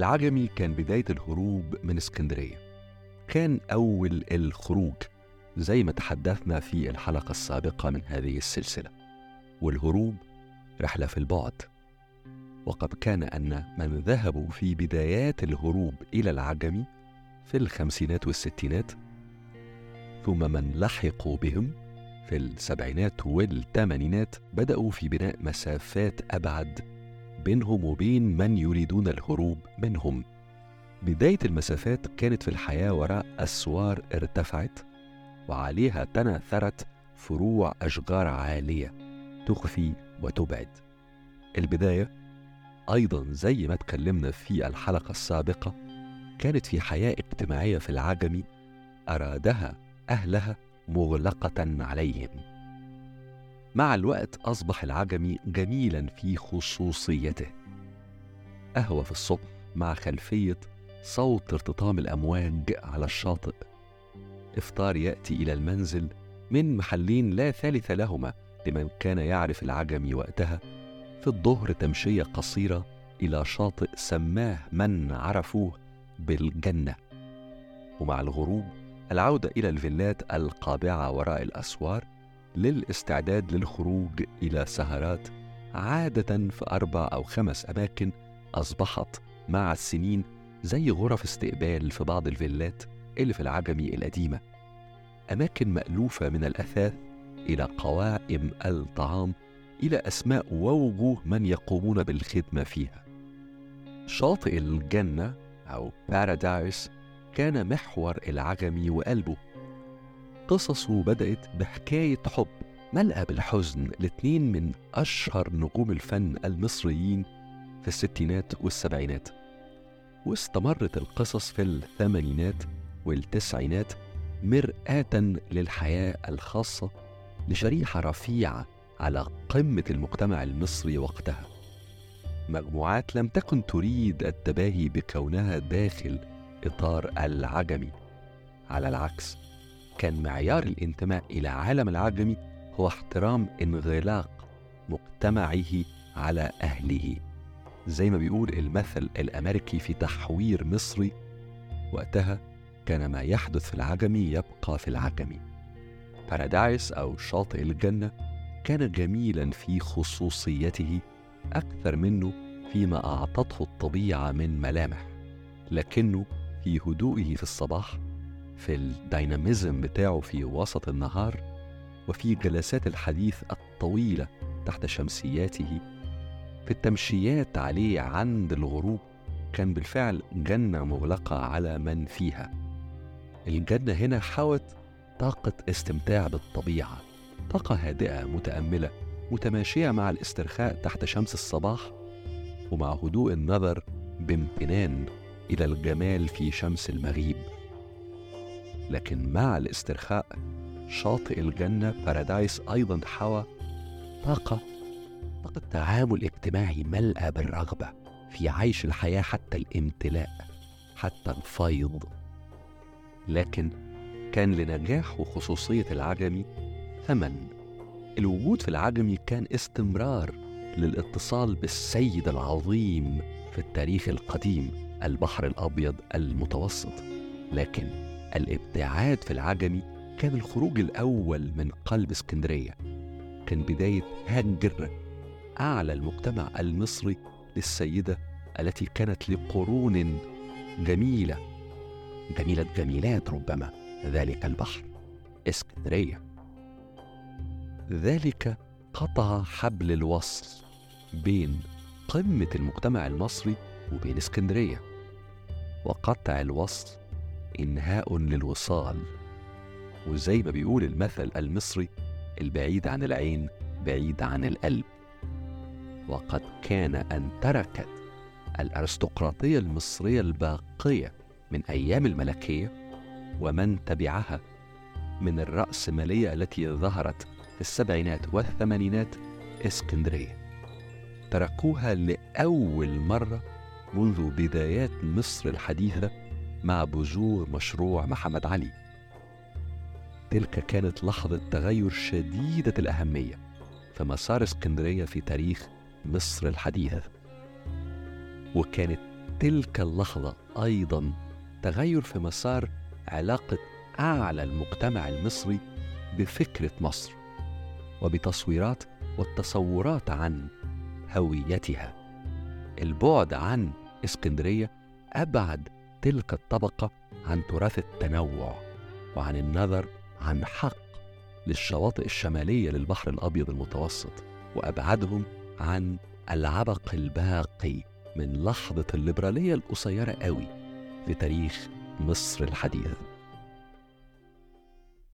العجمي كان بداية الهروب من اسكندرية. كان أول الخروج زي ما تحدثنا في الحلقة السابقة من هذه السلسلة. والهروب رحلة في البعد. وقد كان أن من ذهبوا في بدايات الهروب إلى العجمي في الخمسينات والستينات ثم من لحقوا بهم في السبعينات والثمانينات بدأوا في بناء مسافات أبعد بينهم وبين من يريدون الهروب منهم. بداية المسافات كانت في الحياة وراء أسوار ارتفعت وعليها تناثرت فروع أشجار عالية تخفي وتبعد. البداية أيضا زي ما اتكلمنا في الحلقة السابقة كانت في حياة اجتماعية في العجم أرادها أهلها مغلقة عليهم. مع الوقت أصبح العجمي جميلا في خصوصيته. قهوة في الصبح مع خلفية صوت ارتطام الأمواج على الشاطئ. إفطار يأتي إلى المنزل من محلين لا ثالث لهما لمن كان يعرف العجمي وقتها في الظهر تمشية قصيرة إلى شاطئ سماه من عرفوه بالجنة. ومع الغروب العودة إلى الفيلات القابعة وراء الأسوار للاستعداد للخروج إلى سهرات عادة في أربع أو خمس أماكن أصبحت مع السنين زي غرف استقبال في بعض الفيلات اللي في العجمي القديمة. أماكن مألوفة من الأثاث إلى قوائم الطعام إلى أسماء ووجوه من يقومون بالخدمة فيها. شاطئ الجنة أو بارادايس كان محور العجمي وقلبه. قصصه بدأت بحكاية حب ملأى بالحزن لاتنين من أشهر نجوم الفن المصريين في الستينات والسبعينات. واستمرت القصص في الثمانينات والتسعينات مرآة للحياة الخاصة لشريحة رفيعة على قمة المجتمع المصري وقتها. مجموعات لم تكن تريد التباهي بكونها داخل إطار العجمي. على العكس كان معيار الانتماء إلى عالم العجمي هو احترام انغلاق مجتمعه على أهله. زي ما بيقول المثل الأمريكي في تحوير مصري وقتها كان ما يحدث في العجمي يبقى في العجمي. بارادايس أو شاطئ الجنة كان جميلا في خصوصيته أكثر منه فيما أعطته الطبيعة من ملامح لكنه في هدوئه في الصباح في الديناميزم بتاعه في وسط النهار وفي جلسات الحديث الطويلة تحت شمسياته. في التمشيات عليه عند الغروب كان بالفعل جنة مغلقة على من فيها. الجنة هنا حوت طاقة استمتاع بالطبيعة طاقة هادئة متأملة متماشية مع الاسترخاء تحت شمس الصباح ومع هدوء النظر بامتنان إلى الجمال في شمس المغيب. لكن مع الاسترخاء شاطئ الجنة بارادايس أيضا حوى طاقة طاقة تعامل اجتماعي ملأى بالرغبة في عيش الحياة حتى الامتلاء حتى الفيض. لكن كان لنجاح وخصوصية العجمي ثمن. الوجود في العجمي كان استمرار للاتصال بالسيد العظيم في التاريخ القديم البحر الأبيض المتوسط. لكن الابتعاد في العجمي كان الخروج الأول من قلب اسكندرية كان بداية هنجر أعلى المجتمع المصري للسيدة التي كانت لقرون جميلة جميلة جميلات ربما ذلك البحر اسكندرية. ذلك قطع حبل الوصل بين قمة المجتمع المصري وبين اسكندرية وقطع الوصل إنهاء للوصال. وزي ما بيقول المثل المصري البعيد عن العين بعيد عن القلب. وقد كان أن تركت الأرستقراطية المصرية الباقية من أيام الملكية ومن تبعها من الرأسمالية التي ظهرت في السبعينات والثمانينات إسكندرية. تركوها لأول مرة منذ بدايات مصر الحديثة مع بذور مشروع محمد علي. تلك كانت لحظة تغير شديدة الأهمية في مسار اسكندرية في تاريخ مصر الحديثة. وكانت تلك اللحظة أيضا تغير في مسار علاقة أعلى المجتمع المصري بفكرة مصر وبتصويرات والتصورات عن هويتها. البعد عن اسكندرية أبعد تلك الطبقة عن تراث التنوع وعن النظر عن حق للشواطئ الشمالية للبحر الأبيض المتوسط وأبعدهم عن العبق الباقي من لحظة الليبرالية القصيرة قوي في تاريخ مصر الحديث